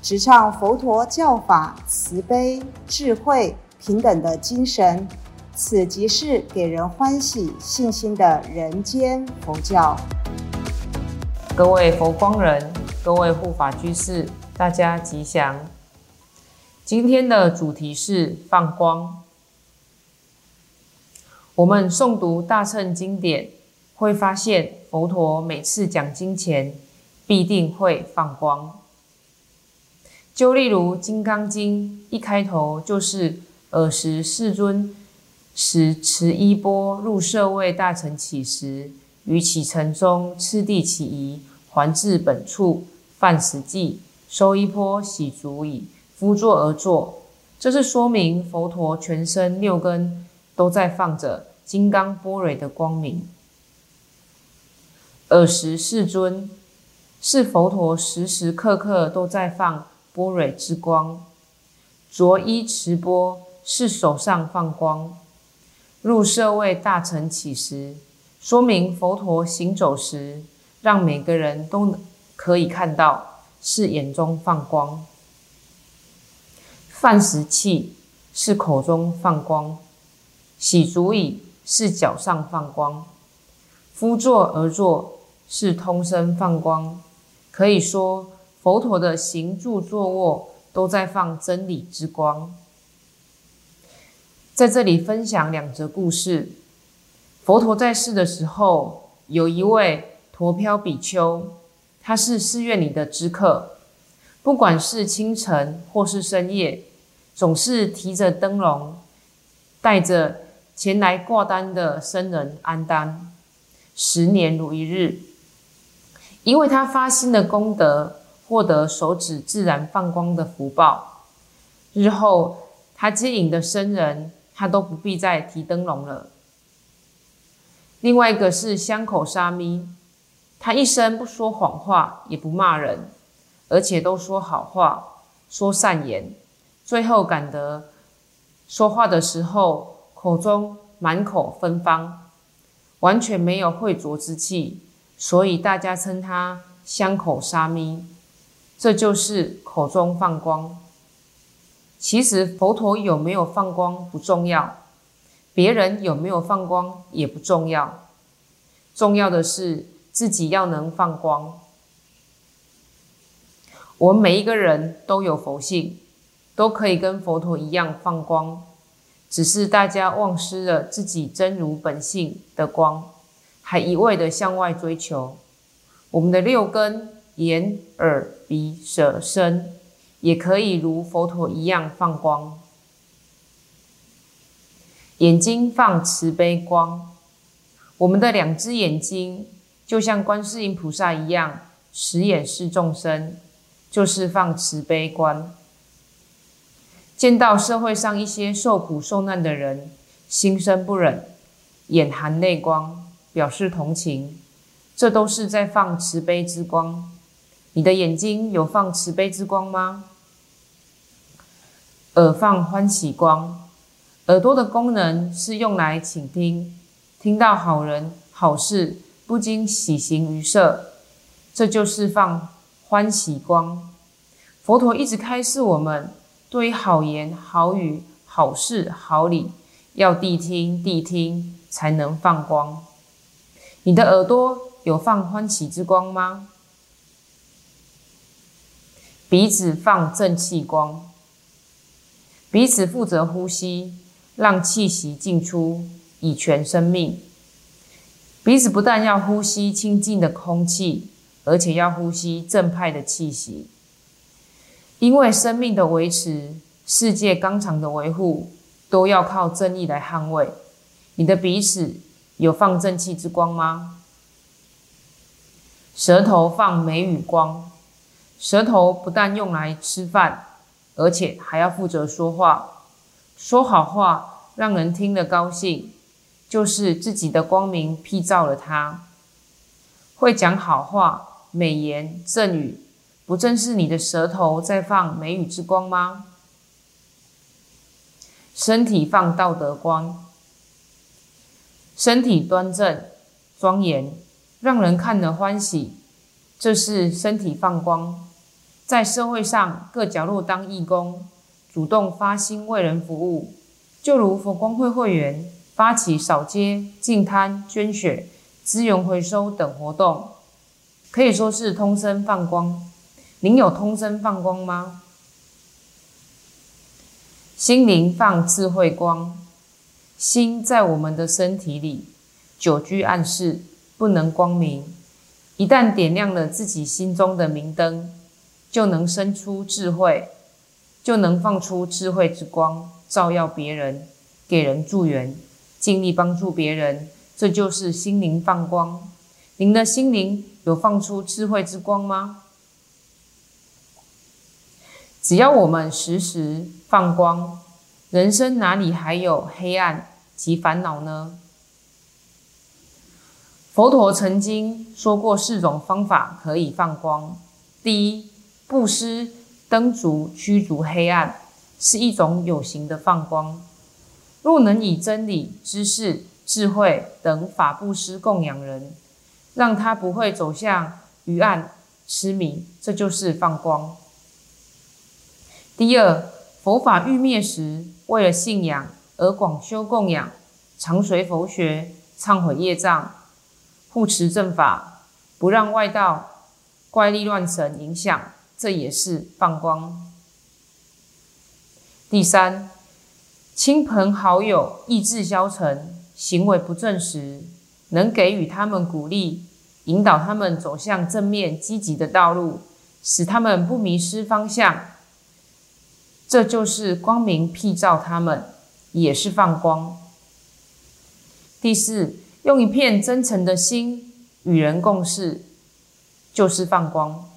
直唱佛陀教法慈悲、智慧、平等的精神。此即是给人欢喜、信心的人间佛教。各位佛光人，各位护法居士，大家吉祥。今天的主题是放光。我们诵读大乘经典，会发现佛陀每次讲经前必定会放光。就例如《金刚经》一开头就是尔时世尊使持衣钵入舍卫大臣起时，于启程中次第起仪，还至本处，饭食际，收衣钵，洗足矣，敷坐而坐。这是说明佛陀全身六根都在放着。金刚波蕊的光明，尔时世尊是佛陀时时刻刻都在放波蕊之光，着衣持钵是手上放光，入舍为大乘起时，说明佛陀行走时，让每个人都可以看到，是眼中放光，饭食器是口中放光，洗足矣。是脚上放光，敷坐而坐是通身放光。可以说，佛陀的行住坐卧都在放真理之光。在这里分享两则故事。佛陀在世的时候，有一位陀飘比丘，他是寺院里的知客，不管是清晨或是深夜，总是提着灯笼，带着。前来挂单的僧人安丹，十年如一日，因为他发心的功德，获得手指自然放光的福报。日后他接引的僧人，他都不必再提灯笼了。另外一个是香口沙弥，他一生不说谎话，也不骂人，而且都说好话，说善言，最后感得说话的时候。口中满口芬芳，完全没有秽浊之气，所以大家称他香口沙弥。这就是口中放光。其实佛陀有没有放光不重要，别人有没有放光也不重要，重要的是自己要能放光。我们每一个人都有佛性，都可以跟佛陀一样放光。只是大家忘失了自己真如本性的光，还一味的向外追求。我们的六根眼、耳、鼻、舌、身，也可以如佛陀一样放光。眼睛放慈悲光，我们的两只眼睛就像观世音菩萨一样，慈眼视众生，就是放慈悲观。见到社会上一些受苦受难的人，心生不忍，眼含泪光，表示同情，这都是在放慈悲之光。你的眼睛有放慈悲之光吗？耳放欢喜光，耳朵的功能是用来倾听，听到好人好事，不禁喜形于色，这就是放欢喜光。佛陀一直开示我们。对于好言好语、好事好礼，要谛听谛听，才能放光。你的耳朵有放欢喜之光吗？鼻子放正气光，鼻子负责呼吸，让气息进出，以全生命。鼻子不但要呼吸清净的空气，而且要呼吸正派的气息。因为生命的维持、世界纲常的维护，都要靠正义来捍卫。你的鼻子有放正气之光吗？舌头放美语光，舌头不但用来吃饭，而且还要负责说话，说好话让人听了高兴，就是自己的光明辟照了他。会讲好话、美言、赠语，不正是你的舌头在放美语之光吗？身体放道德光，身体端正、庄严，让人看了欢喜，这是身体放光。在社会上各角落当义工，主动发心为人服务，就如佛光会会员发起扫街、净滩、捐血、资源回收等活动，可以说是通身放光。您有通身放光吗？心灵放智慧光，心在我们的身体里久居暗室，不能光明。一旦点亮了自己心中的明灯。就能生出智慧，就能放出智慧之光，照耀别人，给人助缘，尽力帮助别人，这就是心灵放光。您的心灵有放出智慧之光吗？只要我们时时放光，人生哪里还有黑暗及烦恼呢？佛陀曾经说过四种方法可以放光，第一。布施灯烛驱逐黑暗，是一种有形的放光。若能以真理、知识、智慧等法布施供养人，让他不会走向愚暗失迷，这就是放光。第二，佛法欲灭时，为了信仰而广修供养，常随佛学，忏悔业障，护持正法，不让外道怪力乱神影响。这也是放光。第三，亲朋好友意志消沉、行为不正时，能给予他们鼓励，引导他们走向正面积极的道路，使他们不迷失方向。这就是光明辟照他们，也是放光。第四，用一片真诚的心与人共事，就是放光。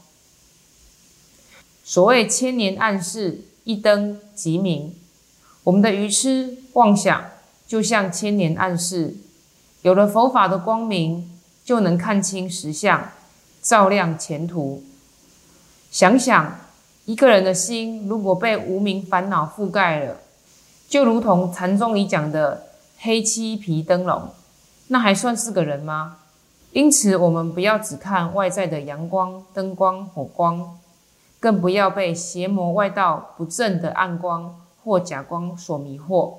所谓千年暗示，一灯即明。我们的愚痴妄想，就像千年暗示。有了佛法的光明，就能看清实相，照亮前途。想想一个人的心，如果被无名烦恼覆盖了，就如同禅宗里讲的黑漆皮灯笼，那还算是个人吗？因此，我们不要只看外在的阳光、灯光、火光。更不要被邪魔外道不正的暗光或假光所迷惑。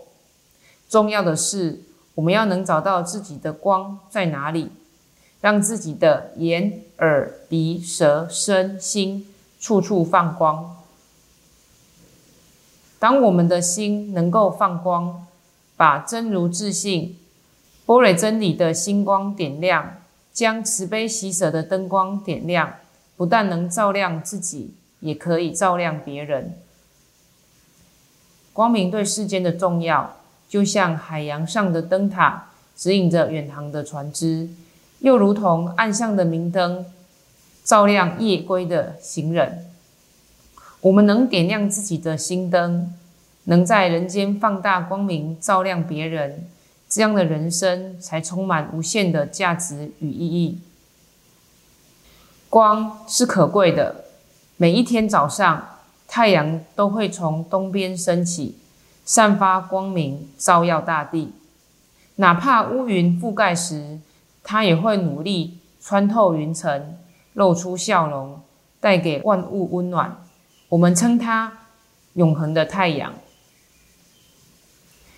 重要的是，我们要能找到自己的光在哪里，让自己的眼、耳、鼻、舌、身、心处处放光。当我们的心能够放光，把真如自信、波蕊真理的星光点亮，将慈悲喜舍的灯光点亮，不但能照亮自己。也可以照亮别人。光明对世间的重要，就像海洋上的灯塔，指引着远航的船只；又如同岸上的明灯，照亮夜归的行人。我们能点亮自己的心灯，能在人间放大光明，照亮别人，这样的人生才充满无限的价值与意义。光是可贵的。每一天早上，太阳都会从东边升起，散发光明，照耀大地。哪怕乌云覆盖时，它也会努力穿透云层，露出笑容，带给万物温暖。我们称它永恒的太阳。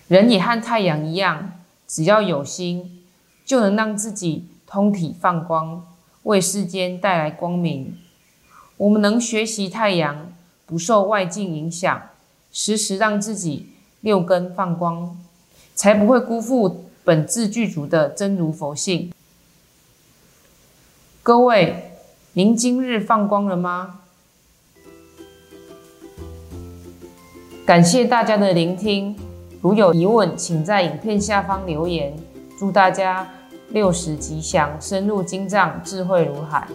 人也和太阳一样，只要有心，就能让自己通体放光，为世间带来光明。我们能学习太阳，不受外境影响，时时让自己六根放光，才不会辜负本自具足的真如佛性。各位，您今日放光了吗？感谢大家的聆听，如有疑问，请在影片下方留言。祝大家六十吉祥，深入经藏，智慧如海。